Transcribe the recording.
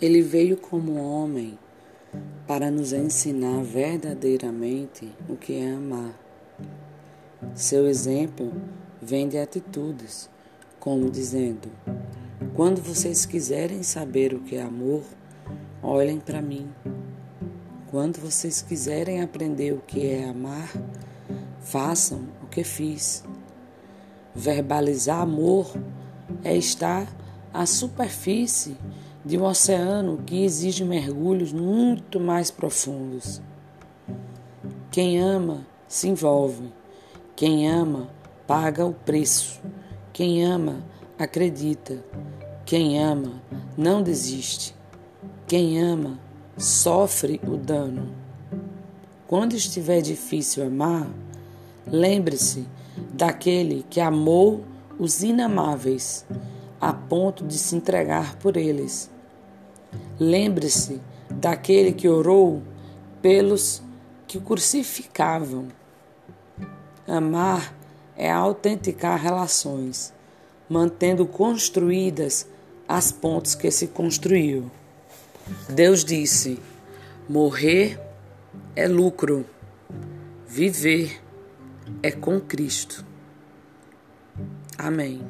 Ele veio como homem para nos ensinar verdadeiramente o que é amar. Seu exemplo vem de atitudes, como dizendo: Quando vocês quiserem saber o que é amor, olhem para mim. Quando vocês quiserem aprender o que é amar, façam o que fiz. Verbalizar amor é estar à superfície de um oceano que exige mergulhos muito mais profundos. Quem ama se envolve, quem ama paga o preço, quem ama acredita, quem ama não desiste, quem ama sofre o dano. Quando estiver difícil amar, lembre-se daquele que amou os inamáveis a ponto de se entregar por eles Lembre-se daquele que orou pelos que crucificavam. Amar é autenticar relações, mantendo construídas as pontes que se construiu. Deus disse: morrer é lucro, viver é com Cristo. Amém.